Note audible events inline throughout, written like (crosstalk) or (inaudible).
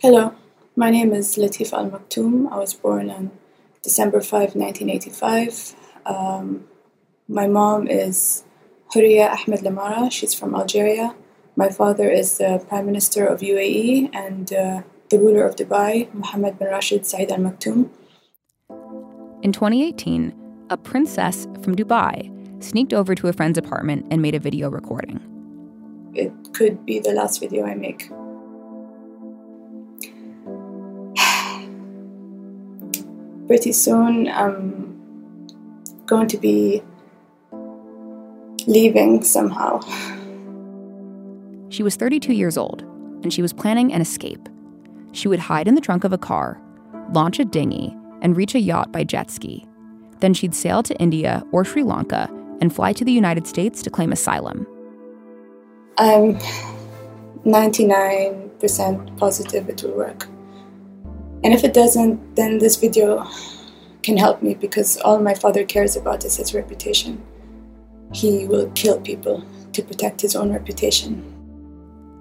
Hello, my name is Latifa Al Maktoum. I was born on December 5, 1985. Um, my mom is Houria Ahmed Lamara. She's from Algeria. My father is the Prime Minister of UAE and uh, the ruler of Dubai, Mohammed bin Rashid Saeed Al Maktoum. In 2018, a princess from Dubai sneaked over to a friend's apartment and made a video recording. It could be the last video I make. Pretty soon, I'm going to be leaving somehow. She was 32 years old, and she was planning an escape. She would hide in the trunk of a car, launch a dinghy, and reach a yacht by jet ski. Then she'd sail to India or Sri Lanka and fly to the United States to claim asylum. I'm 99% positive it will work. And if it doesn't, then this video can help me because all my father cares about is his reputation. He will kill people to protect his own reputation.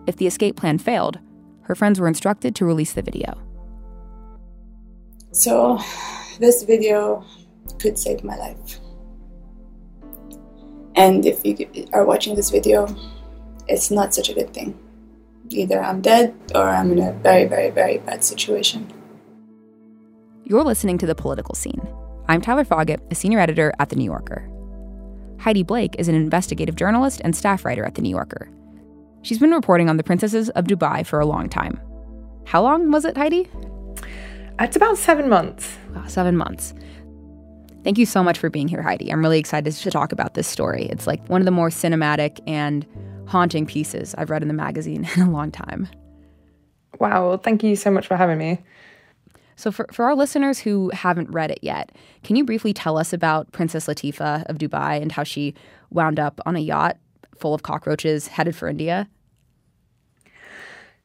If the escape plan failed, her friends were instructed to release the video. So, this video could save my life. And if you are watching this video, it's not such a good thing. Either I'm dead or I'm in a very, very, very bad situation. You're listening to The Political Scene. I'm Tyler Foggatt, a senior editor at The New Yorker. Heidi Blake is an investigative journalist and staff writer at The New Yorker. She's been reporting on the princesses of Dubai for a long time. How long was it, Heidi? It's about seven months. Seven months. Thank you so much for being here, Heidi. I'm really excited to talk about this story. It's like one of the more cinematic and haunting pieces I've read in the magazine (laughs) in a long time. Wow. Well, thank you so much for having me. So, for, for our listeners who haven't read it yet, can you briefly tell us about Princess Latifa of Dubai and how she wound up on a yacht full of cockroaches headed for India?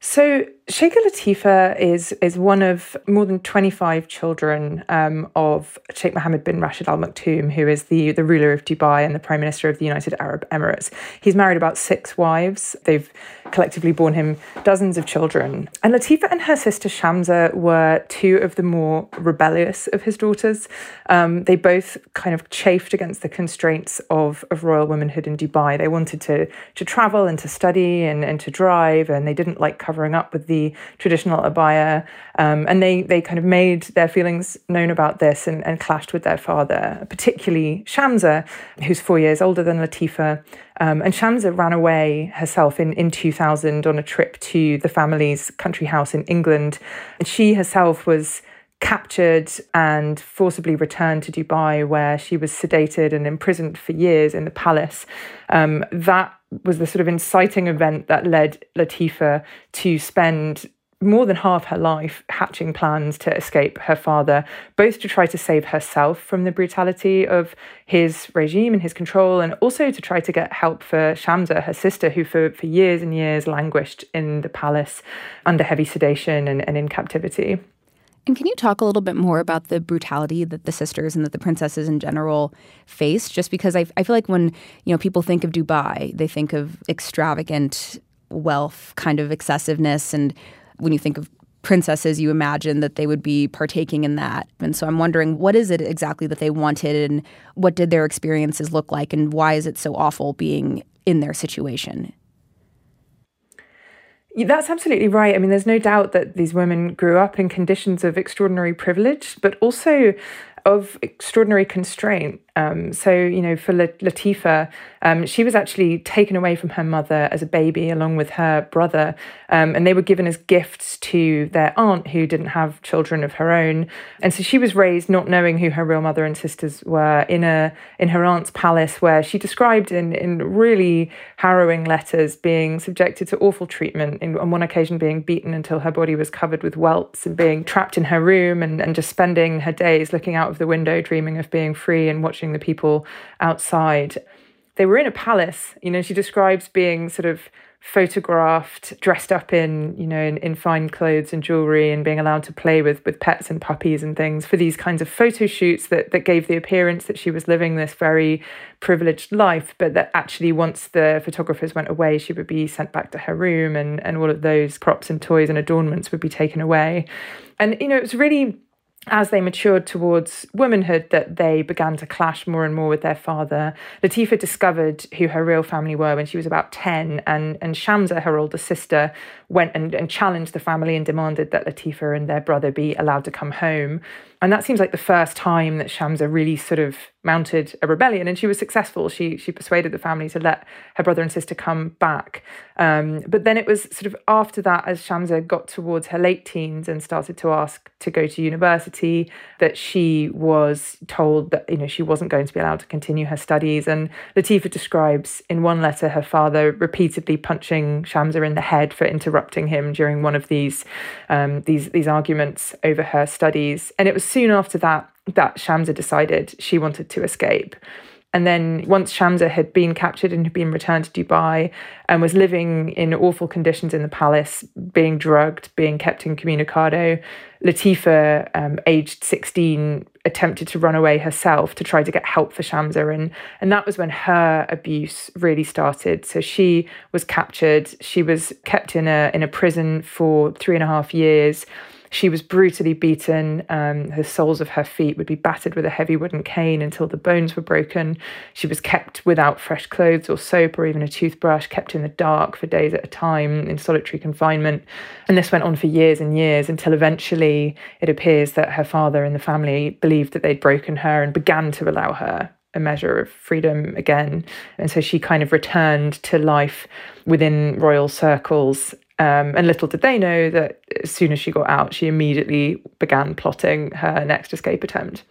So Sheikha Latifa is is one of more than 25 children um, of Sheikh Mohammed bin Rashid Al Maktoum, who is the, the ruler of Dubai and the Prime Minister of the United Arab Emirates. He's married about six wives. They've collectively borne him dozens of children. And Latifa and her sister Shamsa were two of the more rebellious of his daughters. Um, they both kind of chafed against the constraints of, of royal womanhood in Dubai. They wanted to, to travel and to study and, and to drive, and they didn't like covering up with the traditional abaya. Um, and they, they kind of made their feelings known about this and, and clashed with their father, particularly Shamsa, who's four years older than Latifa. Um, and Shamsa ran away herself in, in 2000 on a trip to the family's country house in England. And she herself was captured and forcibly returned to Dubai, where she was sedated and imprisoned for years in the palace. Um, that was the sort of inciting event that led Latifa to spend more than half her life hatching plans to escape her father, both to try to save herself from the brutality of his regime and his control, and also to try to get help for Shamsa, her sister, who for, for years and years languished in the palace under heavy sedation and, and in captivity. And can you talk a little bit more about the brutality that the sisters and that the princesses in general faced? Just because I, I feel like when you know people think of Dubai, they think of extravagant wealth, kind of excessiveness, and when you think of princesses, you imagine that they would be partaking in that. And so I'm wondering, what is it exactly that they wanted, and what did their experiences look like, and why is it so awful being in their situation? That's absolutely right. I mean, there's no doubt that these women grew up in conditions of extraordinary privilege, but also of extraordinary constraint. Um, so, you know, for Latifa, um, she was actually taken away from her mother as a baby along with her brother, um, and they were given as gifts to their aunt who didn't have children of her own. And so she was raised not knowing who her real mother and sisters were in a in her aunt's palace, where she described in in really harrowing letters being subjected to awful treatment. In, on one occasion, being beaten until her body was covered with welts, and being trapped in her room, and, and just spending her days looking out of the window, dreaming of being free and watching watching the people outside. They were in a palace. You know, she describes being sort of photographed, dressed up in, you know, in, in fine clothes and jewelry and being allowed to play with with pets and puppies and things for these kinds of photo shoots that that gave the appearance that she was living this very privileged life, but that actually once the photographers went away, she would be sent back to her room and, and all of those props and toys and adornments would be taken away. And, you know, it was really as they matured towards womanhood that they began to clash more and more with their father. Latifa discovered who her real family were when she was about 10, and, and Shamsa, her older sister, went and, and challenged the family and demanded that Latifa and their brother be allowed to come home. And that seems like the first time that Shamsa really sort of mounted a rebellion, and she was successful. She she persuaded the family to let her brother and sister come back. Um, but then it was sort of after that, as Shamsa got towards her late teens and started to ask to go to university, that she was told that you know she wasn't going to be allowed to continue her studies. And Latifa describes in one letter her father repeatedly punching Shamsa in the head for interrupting him during one of these um, these these arguments over her studies. And it was soon after that that Shamsa decided she wanted to escape. And then once Shamsa had been captured and had been returned to Dubai and was living in awful conditions in the palace, being drugged, being kept incommunicado, Latifa, um, aged 16, attempted to run away herself to try to get help for Shamsa. And, and that was when her abuse really started. So she was captured. She was kept in a, in a prison for three and a half years. She was brutally beaten. Um, the soles of her feet would be battered with a heavy wooden cane until the bones were broken. She was kept without fresh clothes or soap or even a toothbrush, kept in the dark for days at a time in solitary confinement. And this went on for years and years until eventually it appears that her father and the family believed that they'd broken her and began to allow her a measure of freedom again. And so she kind of returned to life within royal circles um, and little did they know that as soon as she got out, she immediately began plotting her next escape attempt.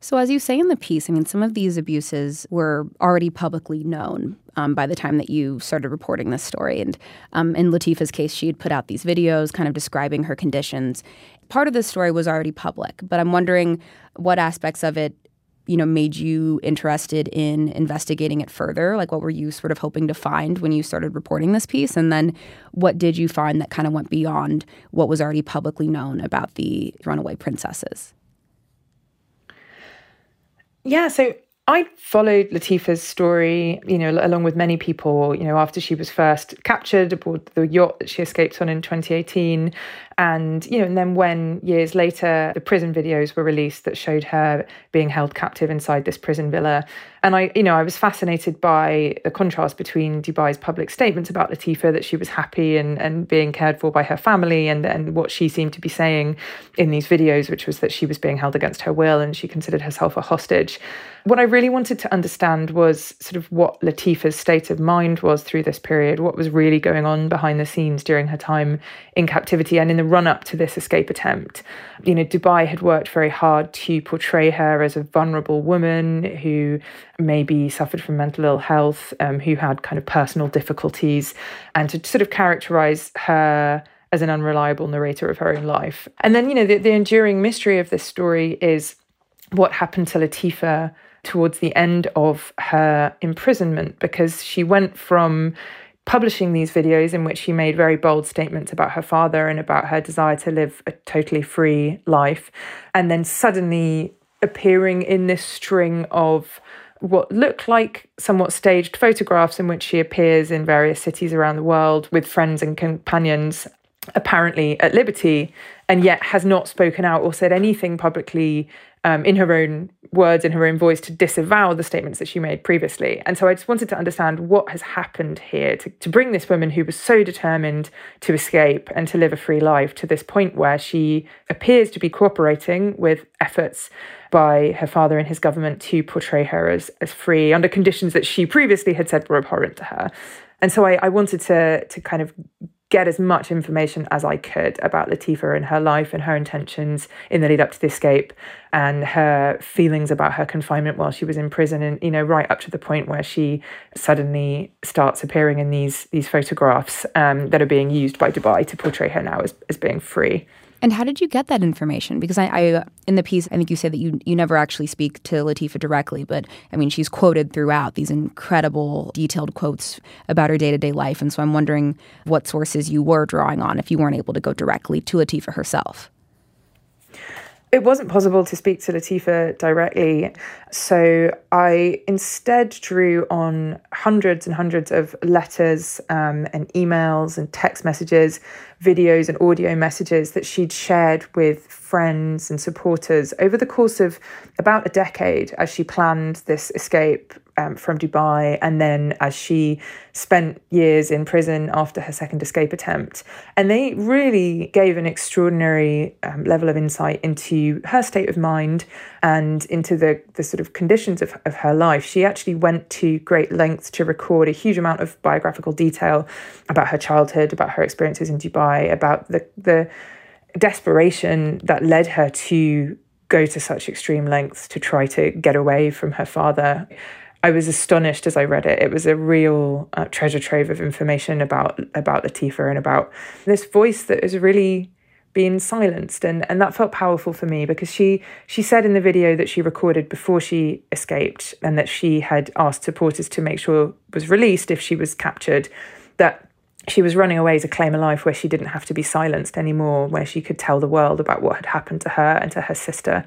So, as you say in the piece, I mean, some of these abuses were already publicly known um, by the time that you started reporting this story. And um, in Latifa's case, she had put out these videos kind of describing her conditions. Part of the story was already public, but I'm wondering what aspects of it you know made you interested in investigating it further? Like what were you sort of hoping to find when you started reporting this piece? And then what did you find that kind of went beyond what was already publicly known about the runaway princesses? Yeah so I followed Latifa's story, you know, along with many people, you know, after she was first captured aboard the yacht that she escaped on in 2018. And, you know, and then when years later the prison videos were released that showed her being held captive inside this prison villa. And I, you know, I was fascinated by the contrast between Dubai's public statements about Latifa that she was happy and, and being cared for by her family and, and what she seemed to be saying in these videos, which was that she was being held against her will and she considered herself a hostage. What I really wanted to understand was sort of what Latifa's state of mind was through this period, what was really going on behind the scenes during her time in captivity and in the run up to this escape attempt. You know, Dubai had worked very hard to portray her as a vulnerable woman who maybe suffered from mental ill health, um, who had kind of personal difficulties, and to sort of characterize her as an unreliable narrator of her own life. And then, you know, the, the enduring mystery of this story is what happened to Latifa towards the end of her imprisonment because she went from publishing these videos in which she made very bold statements about her father and about her desire to live a totally free life, and then suddenly appearing in this string of what look like somewhat staged photographs in which she appears in various cities around the world with friends and companions, apparently at liberty, and yet has not spoken out or said anything publicly um, in her own words, in her own voice, to disavow the statements that she made previously. And so I just wanted to understand what has happened here to, to bring this woman who was so determined to escape and to live a free life to this point where she appears to be cooperating with efforts by her father and his government to portray her as, as free under conditions that she previously had said were abhorrent to her. And so I, I wanted to, to kind of get as much information as I could about Latifa and her life and her intentions in the lead up to the escape and her feelings about her confinement while she was in prison and you know right up to the point where she suddenly starts appearing in these these photographs um, that are being used by Dubai to portray her now as, as being free. And how did you get that information? Because I, I, in the piece, I think you say that you you never actually speak to Latifa directly, but I mean, she's quoted throughout these incredible, detailed quotes about her day to day life, and so I'm wondering what sources you were drawing on if you weren't able to go directly to Latifa herself. It wasn't possible to speak to Latifa directly, so I instead drew on hundreds and hundreds of letters um, and emails and text messages, videos and audio messages that she'd shared with friends and supporters over the course of about a decade as she planned this escape um, from Dubai, and then as she spent years in prison after her second escape attempt. And they really gave an extraordinary um, level of insight into her state of mind and into the, the sort of conditions of, of her life. She actually went to great lengths to record a huge amount of biographical detail about her childhood, about her experiences in Dubai, about the, the desperation that led her to go to such extreme lengths to try to get away from her father. I was astonished as I read it. It was a real uh, treasure trove of information about about Latifa and about this voice that is really being silenced and and that felt powerful for me because she she said in the video that she recorded before she escaped and that she had asked supporters to make sure was released if she was captured that she was running away to claim a life where she didn't have to be silenced anymore, where she could tell the world about what had happened to her and to her sister.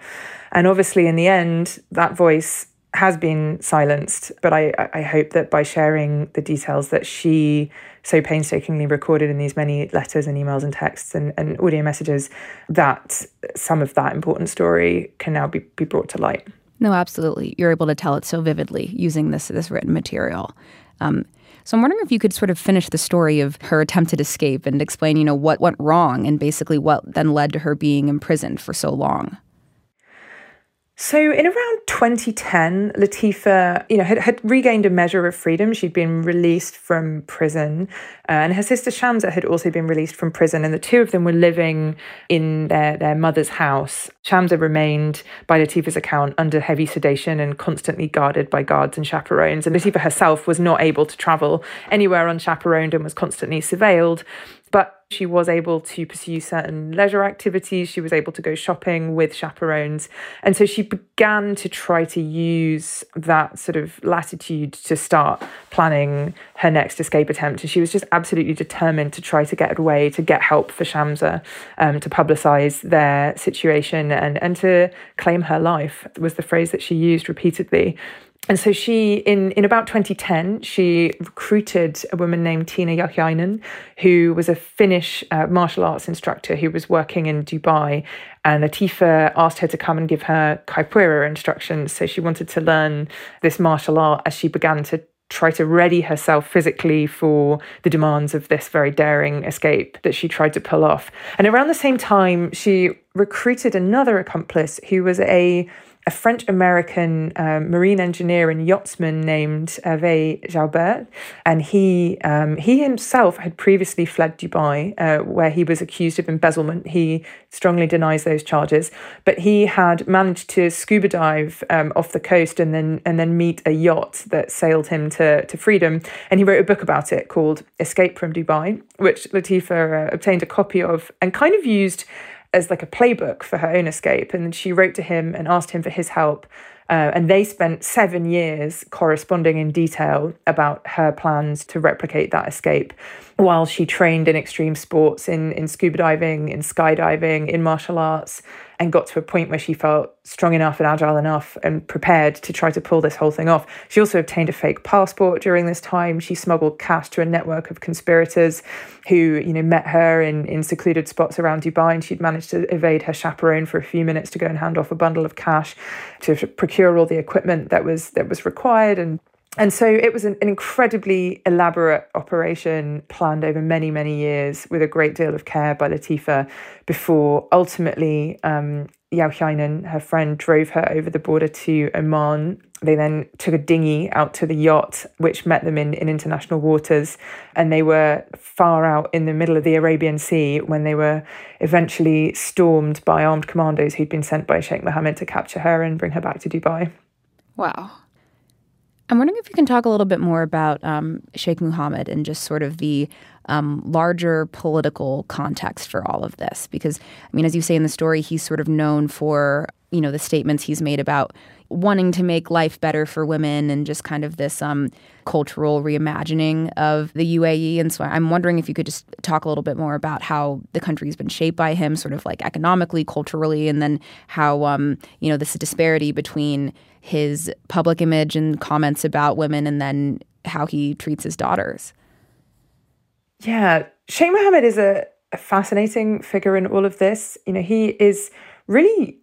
And obviously, in the end, that voice has been silenced, but I, I hope that by sharing the details that she so painstakingly recorded in these many letters and emails and texts and, and audio messages, that some of that important story can now be, be brought to light. No, absolutely. You're able to tell it so vividly using this this written material. Um, so I'm wondering if you could sort of finish the story of her attempted escape and explain, you know, what went wrong and basically what then led to her being imprisoned for so long. So in around 2010, Latifa, you know, had, had regained a measure of freedom. She'd been released from prison, uh, and her sister Shamsa had also been released from prison, and the two of them were living in their, their mother's house. Shamsa remained, by Latifa's account, under heavy sedation and constantly guarded by guards and chaperones. And Latifa herself was not able to travel anywhere unchaperoned and was constantly surveilled she was able to pursue certain leisure activities. She was able to go shopping with chaperones. And so she began to try to use that sort of latitude to start planning her next escape attempt. And she was just absolutely determined to try to get away, to get help for Shamsa, um, to publicize their situation and, and to claim her life, was the phrase that she used repeatedly and so she in in about 2010 she recruited a woman named Tiina Jauhiainen who was a Finnish uh, martial arts instructor who was working in Dubai. And Latifa asked her to come and give her capoeira instructions so she wanted to learn this martial art as she began to try to ready herself physically for the demands of this very daring escape that she tried to pull off. And around the same time she recruited another accomplice who was a a French American um, marine engineer and yachtsman named Hervé Jaubert. And he, um, he himself had previously fled Dubai, uh, where he was accused of embezzlement. He strongly denies those charges, but he had managed to scuba dive um, off the coast and then, and then meet a yacht that sailed him to, to freedom. And he wrote a book about it called Escape from Dubai, which Latifa uh, obtained a copy of and kind of used as like a playbook for her own escape. And she wrote to him and asked him for his help. Uh, and they spent seven years corresponding in detail about her plans to replicate that escape while she trained in extreme sports, in, in scuba diving, in skydiving, in martial arts, and got to a point where she felt strong enough and agile enough and prepared to try to pull this whole thing off. She also obtained a fake passport during this time. She smuggled cash to a network of conspirators who, you know, met her in, in secluded spots around Dubai, and she'd managed to evade her chaperone for a few minutes to go and hand off a bundle of cash to procure all the equipment that was that was required and and so it was an, an, incredibly elaborate operation planned over many, many years with a great deal of care by Latifa before ultimately um, Jauhiainen, her friend, drove her over the border to Oman. They then took a dinghy out to the yacht, which met them in, in international waters. And they were far out in the middle of the Arabian Sea when they were eventually stormed by armed commandos who'd been sent by Sheikh Mohammed to capture her and bring her back to Dubai. Wow. I'm wondering if you can talk a little bit more about um, Sheikh Mohammed and just sort of the um, larger political context for all of this. Because, I mean, as you say in the story, he's sort of known for, you know, the statements he's made about wanting to make life better for women and just kind of this um, cultural reimagining of the UAE. And so I'm wondering if you could just talk a little bit more about how the country's been shaped by him, sort of like economically, culturally, and then how, um, you know, this disparity between his public image and comments about women and then how he treats his daughters. Yeah, Sheikh Mohammed is a, a fascinating figure in all of this. You know, he is really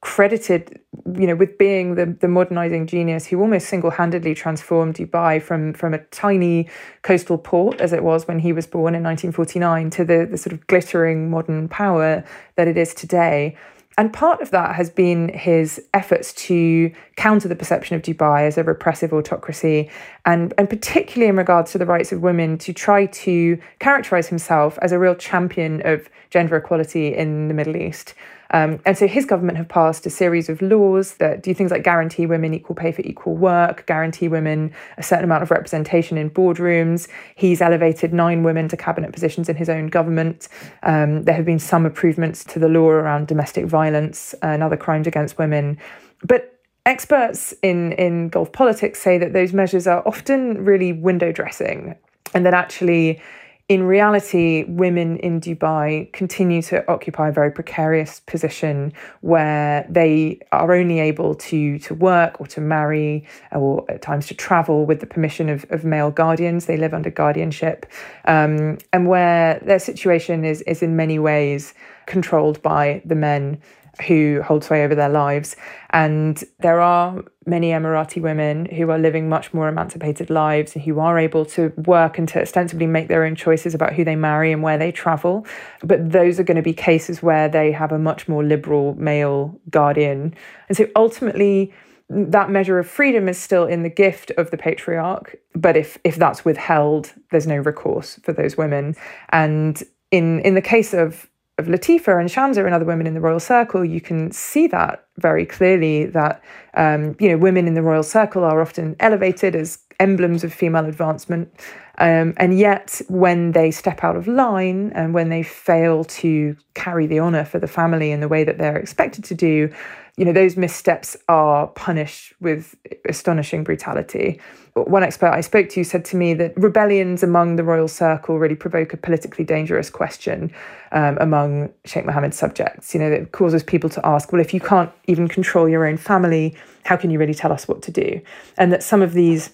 credited, you know, with being the, the modernizing genius who almost single-handedly transformed Dubai from, from a tiny coastal port, as it was when he was born in 1949, to the, the sort of glittering modern power that it is today. And part of that has been his efforts to counter the perception of Dubai as a repressive autocracy, and, and particularly in regards to the rights of women, to try to characterize himself as a real champion of gender equality in the Middle East. Um, and so his government have passed a series of laws that do things like guarantee women equal pay for equal work, guarantee women a certain amount of representation in boardrooms. He's elevated nine women to cabinet positions in his own government. Um, there have been some improvements to the law around domestic violence and other crimes against women. But experts in, in Gulf politics say that those measures are often really window dressing and that actually in reality, women in Dubai continue to occupy a very precarious position where they are only able to, to work or to marry or at times to travel with the permission of, of male guardians. They live under guardianship, um, and where their situation is, is in many ways controlled by the men who hold sway over their lives. And there are many Emirati women who are living much more emancipated lives and who are able to work and to ostensibly make their own choices about who they marry and where they travel. But those are going to be cases where they have a much more liberal male guardian. And so ultimately, that measure of freedom is still in the gift of the patriarch. But if if that's withheld, there's no recourse for those women. And in in the case of of Latifa and Shamsa and other women in the royal circle, you can see that very clearly that um, you know women in the royal circle are often elevated as emblems of female advancement, um, and yet when they step out of line and when they fail to carry the honor for the family in the way that they're expected to do, you know, those missteps are punished with astonishing brutality. One expert I spoke to said to me that rebellions among the royal circle really provoke a politically dangerous question um, among Sheikh Mohammed's subjects. You know, it causes people to ask, well, if you can't even control your own family, how can you really tell us what to do? And that some of these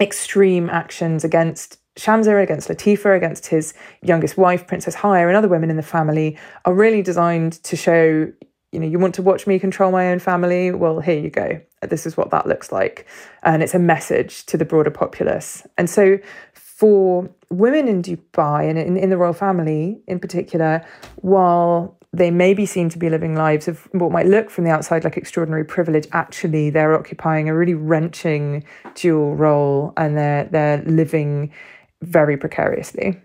extreme actions against Shamsa, against Latifa, against his youngest wife, Princess Haya, and other women in the family are really designed to show you know, you want to watch me control my own family? Well, here you go. This is what that looks like. And it's a message to the broader populace. And so for women in Dubai and in, in the royal family in particular, while they may be seen to be living lives of what might look from the outside like extraordinary privilege, actually they're occupying a really wrenching dual role and they're they're living very precariously.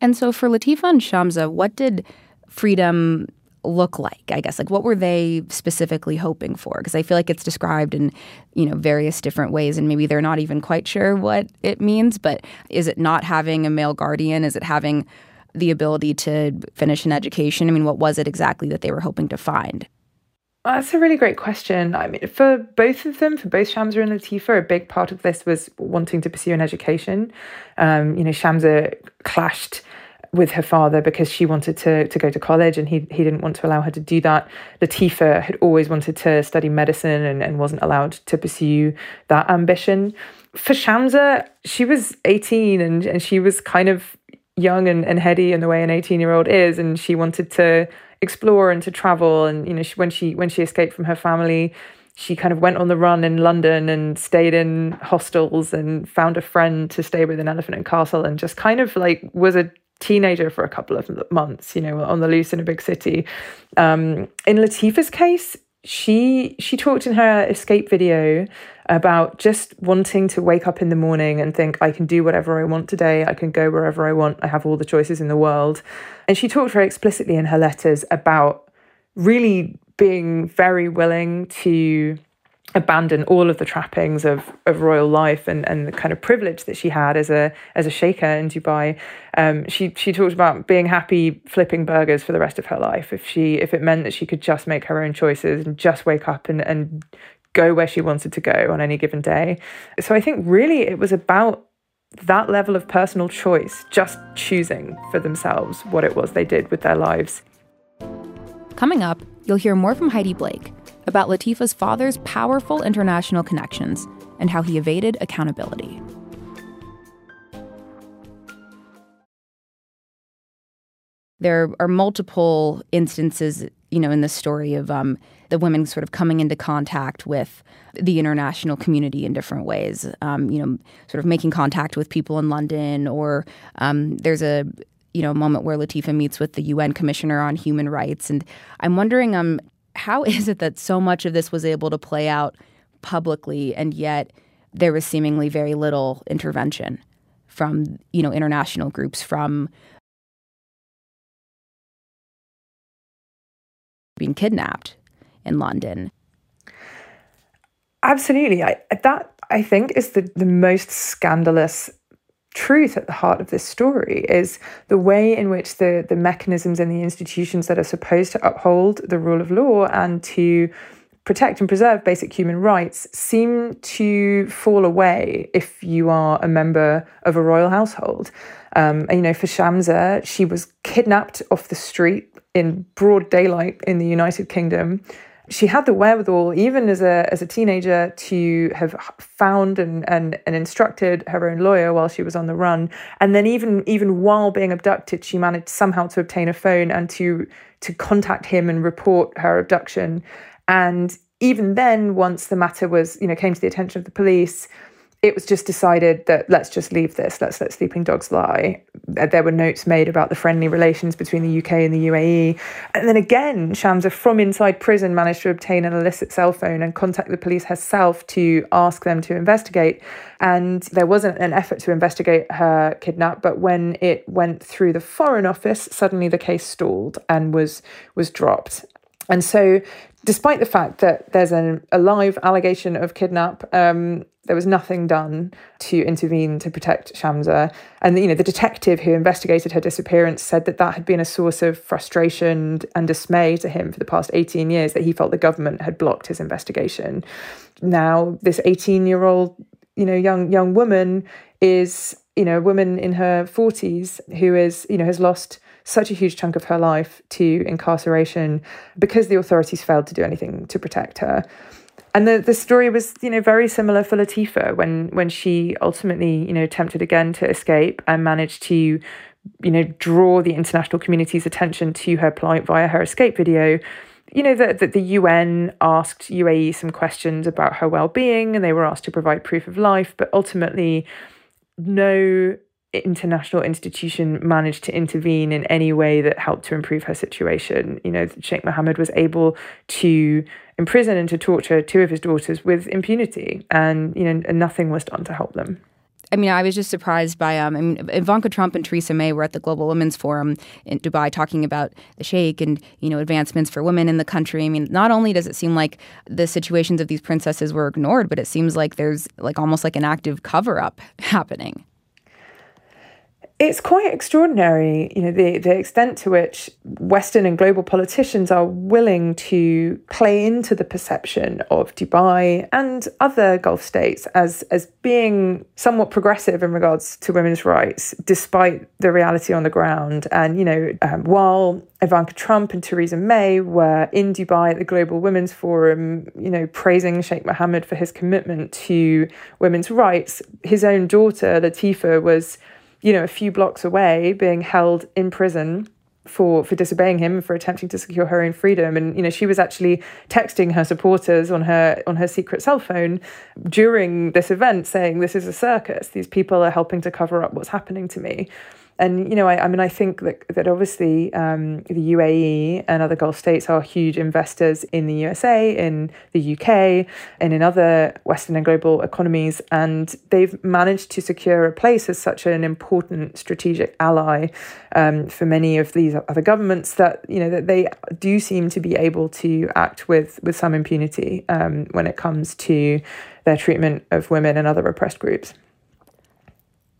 And so for Latifa and Shamsa, what did freedom look like i guess. Like what were they specifically hoping for? Because i feel like it's described in you know various different ways and maybe they're not even quite sure what it means but is it not having a male guardian? Is it having the ability to finish an education? I mean what was it exactly that they were hoping to find? That's a really great question. I mean, for both of them, for both Shamsa and Latifa, a big part of this was wanting to pursue an education. Um, you know, Shamsa clashed with her father because she wanted to to go to college and he he didn't want to allow her to do that. Latifa had always wanted to study medicine and, and wasn't allowed to pursue that ambition. For Shamsa, she was 18 and, and she was kind of young and, and heady in the way an 18 year old is and she wanted to explore and to travel and you know she, when she when she escaped from her family she kind of went on the run in London and stayed in hostels and found a friend to stay with in Elephant and Castle and just kind of like was a teenager for a couple of months, you know, on the loose in a big city. Um, in Latifa's case, she she talked in her escape video about just wanting to wake up in the morning and think I can do whatever I want today, I can go wherever I want, I have all the choices in the world. And she talked very explicitly in her letters about really being very willing to abandon all of the trappings of, of royal life and, and the kind of privilege that she had as a as a sheikha in Dubai. Um, she she talked about being happy flipping burgers for the rest of her life if she if it meant that she could just make her own choices and just wake up and, and go where she wanted to go on any given day. So I think really it was about that level of personal choice, just choosing for themselves what it was they did with their lives. Coming up, you'll hear more from Heidi Blake about Latifa's father's powerful international connections and how he evaded accountability. There are multiple instances, you know, in the story of um, the women sort of coming into contact with the international community in different ways. Um, you know, sort of making contact with people in London, or um, there's a you know moment where Latifa meets with the UN Commissioner on Human Rights, and I'm wondering, um, how (laughs) is it that so much of this was able to play out publicly, and yet there was seemingly very little intervention from you know international groups from being kidnapped in London. Absolutely. I, that, I think, is the, the most scandalous truth at the heart of this story is the way in which the, the mechanisms and the institutions that are supposed to uphold the rule of law and to protect and preserve basic human rights seem to fall away if you are a member of a royal household. Um, and, you know, for Shamsa, she was kidnapped off the street in broad daylight in the United Kingdom she had the wherewithal, even as a as a teenager, to have found and, and and instructed her own lawyer while she was on the run, and then even even while being abducted, she managed somehow to obtain a phone and to to contact him and report her abduction. And even then, once the matter was you know came to the attention of the police, it was just decided that let's just leave this, let's let sleeping dogs lie. Uh, there were notes made about the friendly relations between the UK and the UAE. And then again, Shamsa from inside prison managed to obtain an illicit cell phone and contact the police herself to ask them to investigate. And there wasn't an effort to investigate her kidnap, but when it went through the Foreign Office, suddenly the case stalled and was was dropped. And so, despite the fact that there's an, a live allegation of kidnap, um, there was nothing done to intervene to protect Shamsa. And you know, the detective who investigated her disappearance said that that had been a source of frustration and dismay to him for the past 18 years that he felt the government had blocked his investigation. Now, this 18-year-old, you know, young young woman is, you know, a woman in her 40s who is, you know, has lost such a huge chunk of her life to incarceration because the authorities failed to do anything to protect her. And the, the story was you know very similar for Latifa when when she ultimately you know attempted again to escape and managed to you know draw the international community's attention to her plight via her escape video. You know that the, the UN asked UAE some questions about her well-being and they were asked to provide proof of life but ultimately no international institution managed to intervene in any way that helped to improve her situation. You know, Sheikh Mohammed was able to imprison and to torture two of his daughters with impunity, and you know, nothing was done to help them. I mean, I was just surprised by um, I mean, Ivanka Trump and Theresa May were at the Global Women's Forum in Dubai talking about the Sheikh and you know advancements for women in the country. I mean, not only does it seem like the situations of these princesses were ignored, but it seems like there's like almost like an active cover up (laughs) happening it's quite extraordinary, you know, the, the extent to which Western and global politicians are willing to play into the perception of Dubai and other Gulf states as, as being somewhat progressive in regards to women's rights, despite the reality on the ground. And, you know, um, while Ivanka Trump and Theresa May were in Dubai at the Global Women's Forum, you know, praising Sheikh Mohammed for his commitment to women's rights, his own daughter, Latifa, was you know, a few blocks away, being held in prison for for disobeying him for attempting to secure her own freedom. And you know she was actually texting her supporters on her on her secret cell phone during this event saying this is a circus. These people are helping to cover up what's happening to me and you know, I, I mean, I think that that obviously um, the UAE and other Gulf states are huge investors in the USA, in the UK, and in other Western and global economies, and they've managed to secure a place as such an important strategic ally um, for many of these other governments that you know that they do seem to be able to act with with some impunity um, when it comes to their treatment of women and other oppressed groups.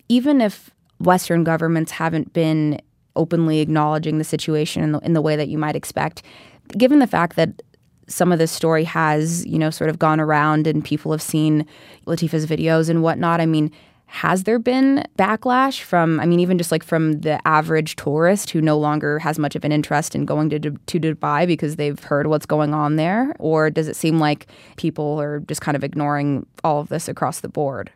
Even if Western governments haven't been openly acknowledging the situation in the, in the way that you might expect. Given the fact that some of this story has, you know, sort of gone around and people have seen Latifa's videos and whatnot, I mean, has there been backlash from, I mean, even just like from the average tourist who no longer has much of an interest in going to, to Dubai because they've heard what's going on there? Or does it seem like people are just kind of ignoring all of this across the board?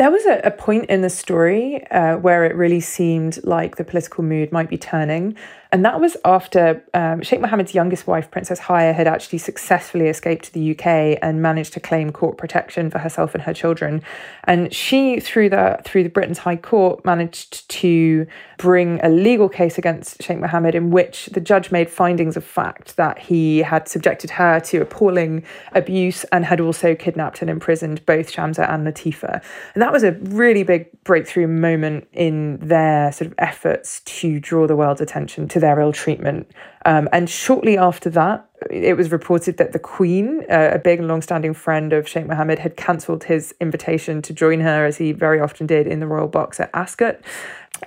There was a, a point in the story uh, where it really seemed like the political mood might be turning. And that was after um, Sheikh Mohammed's youngest wife, Princess Haya, had actually successfully escaped to the UK and managed to claim court protection for herself and her children. And she, through the through the Britain's High Court, managed to bring a legal case against Sheikh Mohammed in which the judge made findings of fact that he had subjected her to appalling abuse and had also kidnapped and imprisoned both Shamsa and Latifa. And that was a really big breakthrough moment in their sort of efforts to draw the world's attention to their ill treatment. Um, and shortly after that, it was reported that the Queen, uh, a big and long-standing friend of Sheikh Mohammed, had cancelled his invitation to join her, as he very often did, in the royal box at Ascot.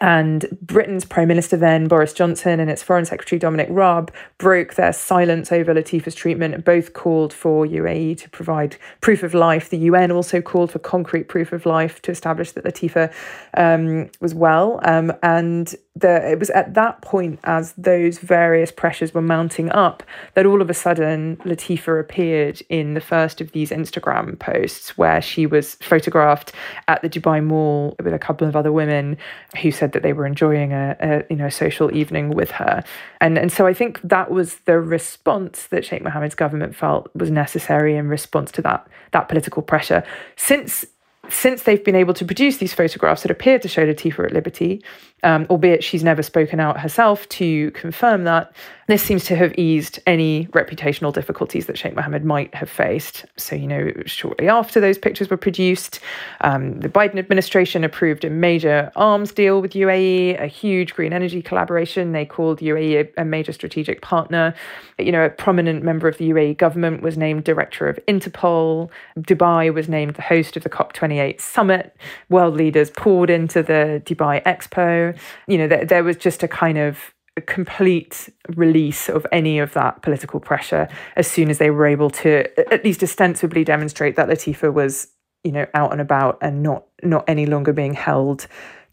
And Britain's Prime Minister then, Boris Johnson, and its Foreign Secretary Dominic Raab broke their silence over Latifa's treatment and both called for UAE to provide proof of life. The UN also called for concrete proof of life to establish that Latifa um, was well. Um, and the, it was at that point, as those various pressures were mounting up, that all of a sudden Latifa appeared in the first of these Instagram posts where she was photographed at the Dubai Mall with a couple of other women who said that they were enjoying a, a you know social evening with her. And and so I think that was the response that Sheikh Mohammed's government felt was necessary in response to that that political pressure. Since since they've been able to produce these photographs that appear to show Latifa at liberty, um, albeit she's never spoken out herself to confirm that, this seems to have eased any reputational difficulties that Sheikh Mohammed might have faced. So, you know, shortly after those pictures were produced, um, the Biden administration approved a major arms deal with UAE, a huge green energy collaboration. They called UAE a, a major strategic partner. You know, a prominent member of the UAE government was named director of Interpol. Dubai was named the host of the COP28 summit. World leaders poured into the Dubai Expo. You know, there, there was just a kind of complete release of any of that political pressure as soon as they were able to at least ostensibly demonstrate that Latifa was you know out and about and not not any longer being held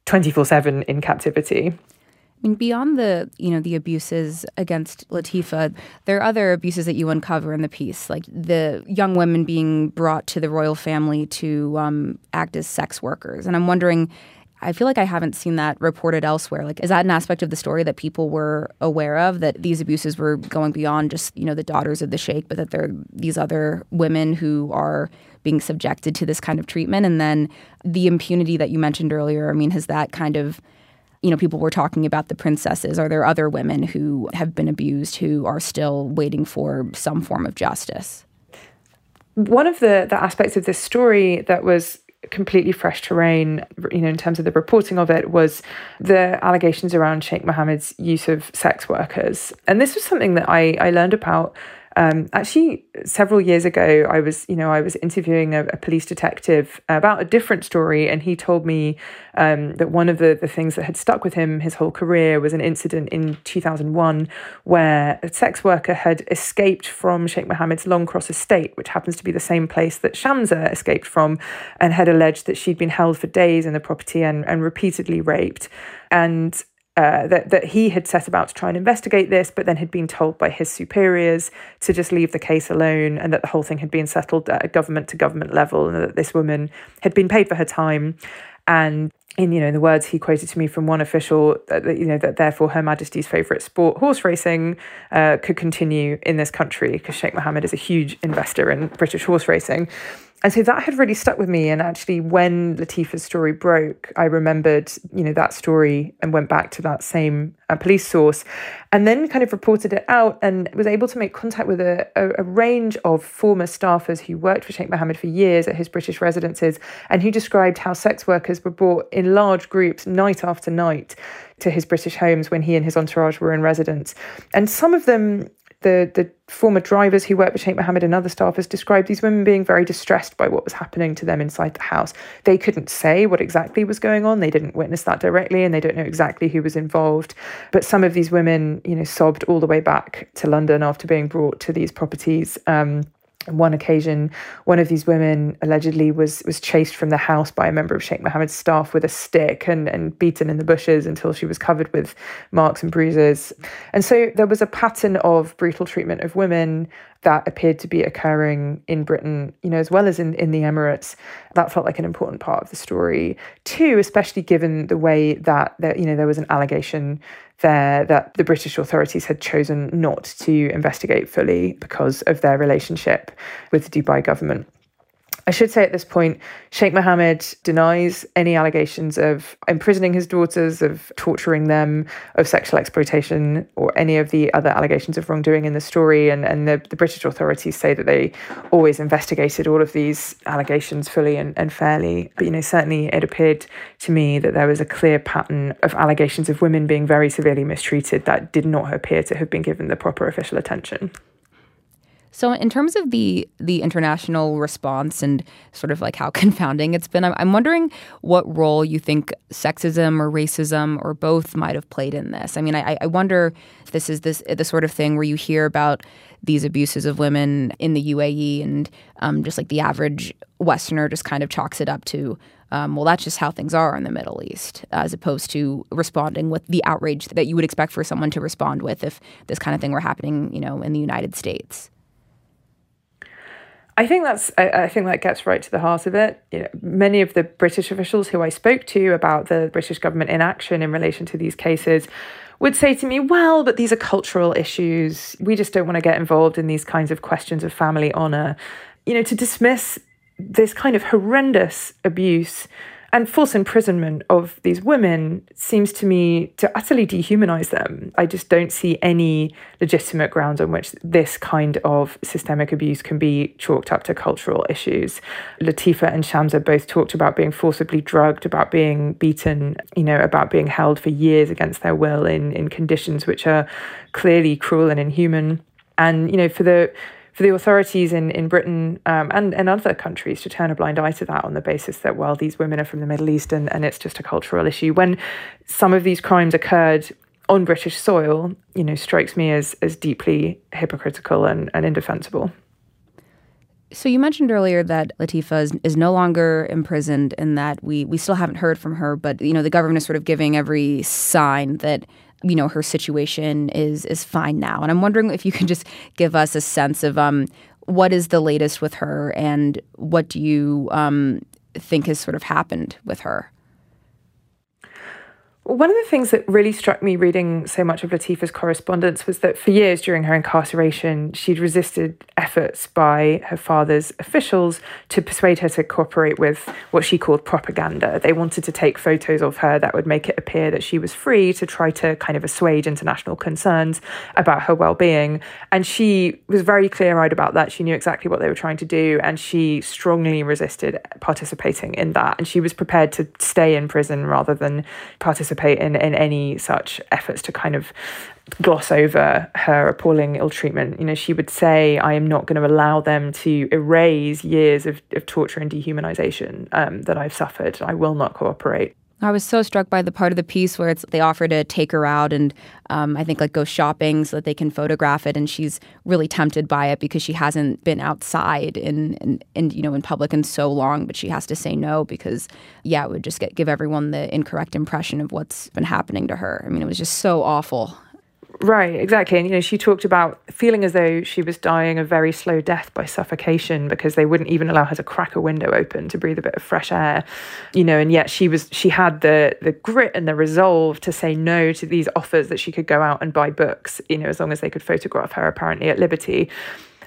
24/7 in captivity. I mean, beyond the you know the abuses against Latifa, there are other abuses that you uncover in the piece, like the young women being brought to the royal family to um, act as sex workers. And I'm wondering, I feel like I haven't seen that reported elsewhere. Like, is that an aspect of the story that people were aware of that these abuses were going beyond just you know the daughters of the sheikh, but that there are these other women who are being subjected to this kind of treatment, and then the impunity that you mentioned earlier. I mean, has that kind of you know, people were talking about the princesses. Are there other women who have been abused who are still waiting for some form of justice? One of the, the aspects of this story that was completely fresh terrain, you know, in terms of the reporting of it, was the allegations around Sheikh Mohammed's use of sex workers. And this was something that I, I learned about um, actually, several years ago, I was, you know, I was interviewing a, a police detective about a different story, and he told me um, that one of the, the things that had stuck with him his whole career was an incident in 2001 where a sex worker had escaped from Sheikh Mohammed's Longcross estate, which happens to be the same place that Shamsa escaped from, and had alleged that she'd been held for days in the property and, and repeatedly raped. And uh, that that he had set about to try and investigate this, but then had been told by his superiors to just leave the case alone, and that the whole thing had been settled at a government to government level, and that this woman had been paid for her time, and in you know the words he quoted to me from one official that you know that therefore Her Majesty's favourite sport horse racing uh, could continue in this country because Sheikh Mohammed is a huge investor in British horse racing. And so that had really stuck with me. And actually, when Latifa's story broke, I remembered, you know, that story and went back to that same uh, police source and then kind of reported it out and was able to make contact with a, a, a, range of former staffers who worked for Sheikh Mohammed for years at his British residences and who described how sex workers were brought in large groups night after night to his British homes when he and his entourage were in residence. And some of them the the former drivers who worked with Sheikh Mohammed and other staffers described these women being very distressed by what was happening to them inside the house. They couldn't say what exactly was going on. They didn't witness that directly and they don't know exactly who was involved. But some of these women, you know, sobbed all the way back to London after being brought to these properties. Um, on one occasion, one of these women allegedly was was chased from the house by a member of Sheikh Mohammed's staff with a stick and, and beaten in the bushes until she was covered with marks and bruises. And so there was a pattern of brutal treatment of women that appeared to be occurring in Britain, you know, as well as in, in the Emirates. That felt like an important part of the story, too, especially given the way that there, you know, there was an allegation there that the British authorities had chosen not to investigate fully because of their relationship with the Dubai government. I should say at this point, Sheikh Mohammed denies any allegations of imprisoning his daughters, of torturing them, of sexual exploitation, or any of the other allegations of wrongdoing in the story. And, and the, the British authorities say that they always investigated all of these allegations fully and, and fairly. But, you know, certainly it appeared to me that there was a clear pattern of allegations of women being very severely mistreated that did not appear to have been given the proper official attention. So, in terms of the the international response and sort of like how (laughs) confounding it's been, I'm, I'm wondering what role you think sexism or racism or both might have played in this. I mean, I, I wonder if this is this the sort of thing where you hear about these abuses of women in the UAE, and um, just like the average Westerner just kind of chalks it up to um, well, that's just how things are in the Middle East, as opposed to responding with the outrage that you would expect for someone to respond with if this kind of thing were happening, you know, in the United States. I think that's I, I, think that gets right to the heart of it. You know, many of the British officials who I spoke to about the British government inaction in relation to these cases would say to me, "Well, but these are cultural issues. We just don't want to get involved in these kinds of questions of family honor." You know, to dismiss this kind of horrendous abuse and false imprisonment of these women seems to me to utterly dehumanize them. I just don't see any legitimate grounds on which this kind of systemic abuse can be chalked up to cultural issues. Latifa and Shamsa both talked about being forcibly drugged, about being beaten, you know, about being held for years against their will in, in conditions which are clearly cruel and inhuman. And, you know, for the for the authorities in, in Britain um, and, and other countries to turn a blind eye to that on the basis that, well, these women are from the Middle East and, and it's just a cultural issue. When some of these crimes occurred on British soil, you know, strikes me as, as deeply hypocritical and, and indefensible. So you mentioned earlier that Latifa is, is, no longer imprisoned and that we, we still haven't heard from her, but you know the government is sort of giving every sign that you know her situation is is fine now. And i'm wondering if you can just give us a sense of um, what is the latest with her and what do you um, think has sort of happened with her one of the things that really struck me reading so much of Latifa's correspondence was that for years during her incarceration, she'd resisted efforts by her father's officials to persuade her to cooperate with what she called propaganda. They wanted to take photos of her that would make it appear that she was free to try to kind of assuage international concerns about her well being. And she was very clear eyed about that. She knew exactly what they were trying to do, and she strongly resisted participating in that. And she was prepared to stay in prison rather than participate participate in, in any such efforts to kind of gloss over her appalling ill treatment. You know, she would say, I am not going to allow them to erase years of, of torture and dehumanization um, that I've suffered. I will not cooperate. I was so struck by the part of the piece where it's they offer to take her out and um, I think like go shopping so that they can photograph it, and she's really tempted by it because she hasn't been outside in, in you know in public in so long, but she has to say no because yeah, it would just get, give everyone the incorrect impression of what's been happening to her. I mean, it was just so awful. Right, exactly. And, you know, she talked about feeling as though she was dying a very slow death by suffocation because they wouldn't even allow her to crack a window open to breathe a bit of fresh air, you know, and yet she was, she had the, the grit and the resolve to say no to these offers that she could go out and buy books, you know, as long as they could photograph her apparently at liberty.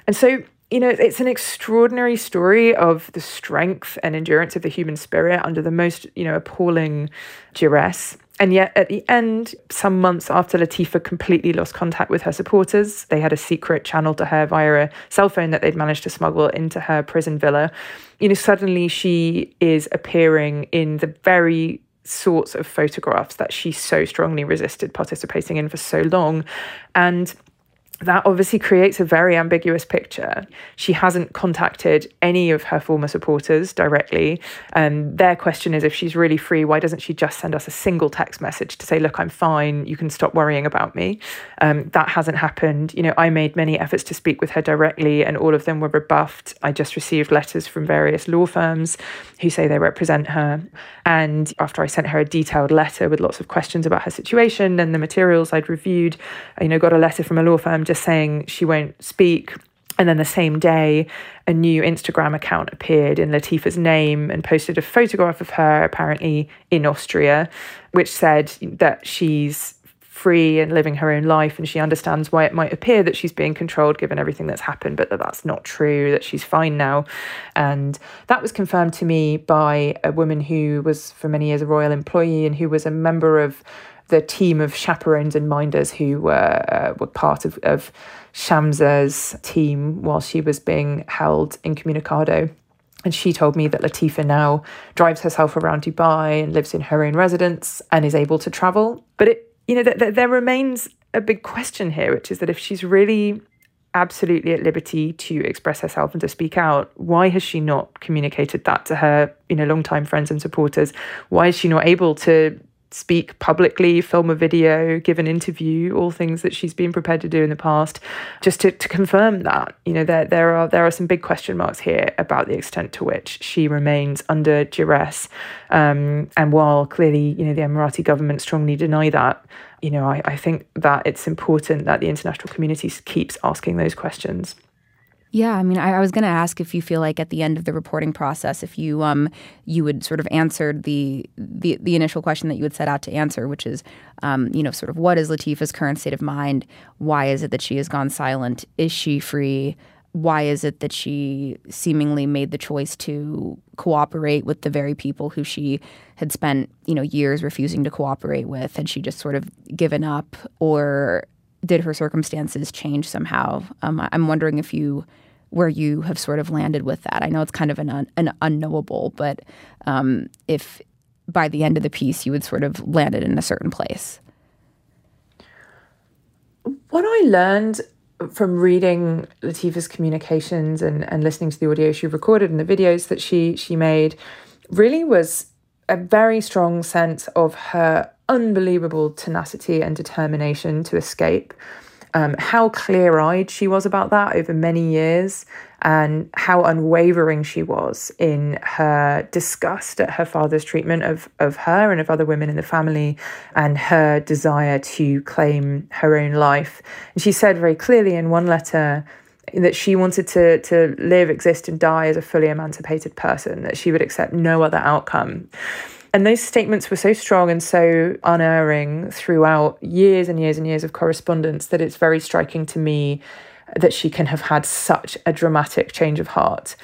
And so you know, it's an extraordinary story of the strength and endurance of the human spirit under the most, you know, appalling duress. And yet, at the end, some months after Latifa completely lost contact with her supporters, they had a secret channel to her via a cell phone that they'd managed to smuggle into her prison villa. You know, suddenly she is appearing in the very sorts of photographs that she so strongly resisted participating in for so long. And that obviously creates a very ambiguous picture. She hasn't contacted any of her former supporters directly. And their question is if she's really free, why doesn't she just send us a single text message to say, look, I'm fine, you can stop worrying about me? Um, that hasn't happened. You know, I made many efforts to speak with her directly, and all of them were rebuffed. I just received letters from various law firms who say they represent her. And after I sent her a detailed letter with lots of questions about her situation and the materials I'd reviewed, you know, got a letter from a law firm just saying she won't speak. And then the same day, a new Instagram account appeared in Latifa's name and posted a photograph of her, apparently in Austria, which said that she's free and living her own life and she understands why it might appear that she's being controlled given everything that's happened but that that's not true that she's fine now and that was confirmed to me by a woman who was for many years a royal employee and who was a member of the team of chaperones and minders who were uh, were part of, of Shamsa's team while she was being held incommunicado. And she told me that Latifa now drives herself around Dubai and lives in her own residence and is able to travel. But it, you know, th- th- there remains a big question here, which is that if she's really absolutely at liberty to express herself and to speak out, why has she not communicated that to her, you know, longtime friends and supporters? Why is she not able to speak publicly, film a video, give an interview, all things that she's been prepared to do in the past, just to, to confirm that. You know, there there are there are some big question marks here about the extent to which she remains under duress. Um, and while clearly, you know, the Emirati government strongly deny that, you know, I, I think that it's important that the international community keeps asking those questions. Yeah, I mean, I, I was going to ask if you feel like at the end of the reporting process, if you um you would sort of answered the the the initial question that you had set out to answer, which is, um, you know, sort of what is Latifa's current state of mind? Why is it that she has gone silent? Is she free? Why is it that she seemingly made the choice to cooperate with the very people who she had spent, you know, years refusing to cooperate with? Had she just sort of given up, or did her circumstances change somehow? Um, I'm wondering if you where you have sort of landed with that. I know it's kind of an, un, an unknowable, but um, if by the end of the piece you would sort of landed in a certain place. What I learned from reading Latifa's communications and, and listening to the audio she recorded and the videos that she she made really was a very strong sense of her unbelievable tenacity and determination to escape um, how clear eyed she was about that over many years and how unwavering she was in her disgust at her father's treatment of, of her and of other women in the family and her desire to claim her own life. And she said very clearly in one letter that she wanted to, to live, exist, and die as a fully emancipated person, that she would accept no other outcome. And those statements were so strong and so unerring throughout years and years and years of correspondence that it's very striking to me that she can have had such a dramatic change of heart.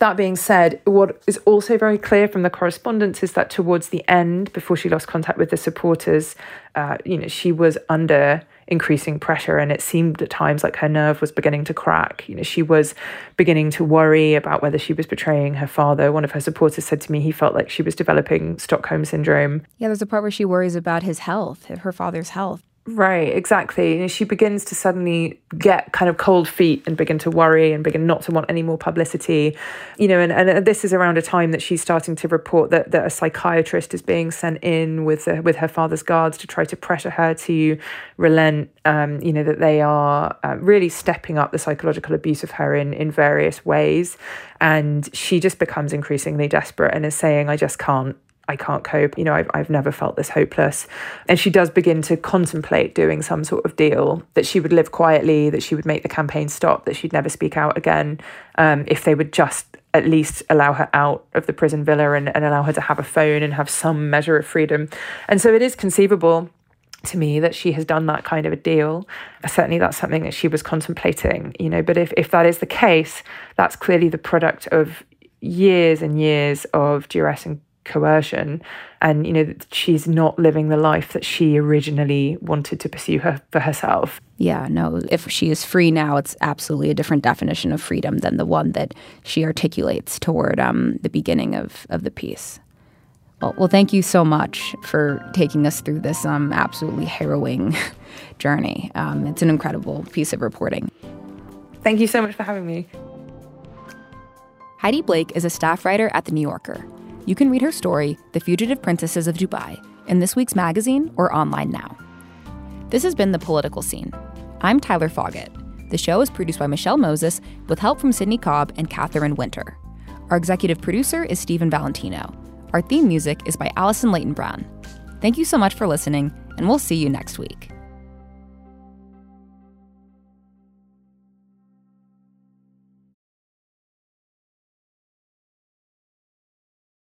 That being said, what is also very clear from the correspondence is that towards the end, before she lost contact with the supporters, uh, you know, she was under increasing pressure and it seemed at times like her nerve was beginning to crack. You know she was beginning to worry about whether she was betraying her father. One of her supporters said to me he felt like she was developing stockholm syndrome. Yeah there's a part where she worries about his health her father's health Right, exactly. And she begins to suddenly get kind of cold feet and begin to worry and begin not to want any more publicity. You know, and, and this is around a time that she's starting to report that, that a psychiatrist is being sent in with uh, with her father's guards to try to pressure her to relent. Um, you know, that they are uh, really stepping up the psychological abuse of her in, in various ways. And she just becomes increasingly desperate and is saying, I just can't I can't cope. You know, I've, I've never felt this hopeless. And she does begin to contemplate doing some sort of deal that she would live quietly, that she would make the campaign stop, that she'd never speak out again um, if they would just at least allow her out of the prison villa and, and allow her to have a phone and have some measure of freedom. And so it is conceivable to me that she has done that kind of a deal. Certainly, that's something that she was contemplating, you know. But if, if that is the case, that's clearly the product of years and years of duress and coercion. And you know she's not living the life that she originally wanted to pursue her for herself. Yeah no if she is free now it's absolutely a different definition of freedom than the one that she articulates toward um, the beginning of, of the piece. Well, well thank you so much for taking us through this um, absolutely harrowing (laughs) journey. Um, it's an incredible piece of reporting. Thank you so much for having me. Heidi blake is a staff writer at the new yorker you can read her story, The Fugitive Princesses of Dubai, in this week's magazine or online now. This has been The Political Scene. I'm Tyler Foggatt. The show is produced by Michelle Moses with help from Sydney Cobb and Catherine Winter. Our executive producer is Stephen Valentino. Our theme music is by Allison Leyton-Brown. Thank you so much for listening, and we'll see you next week.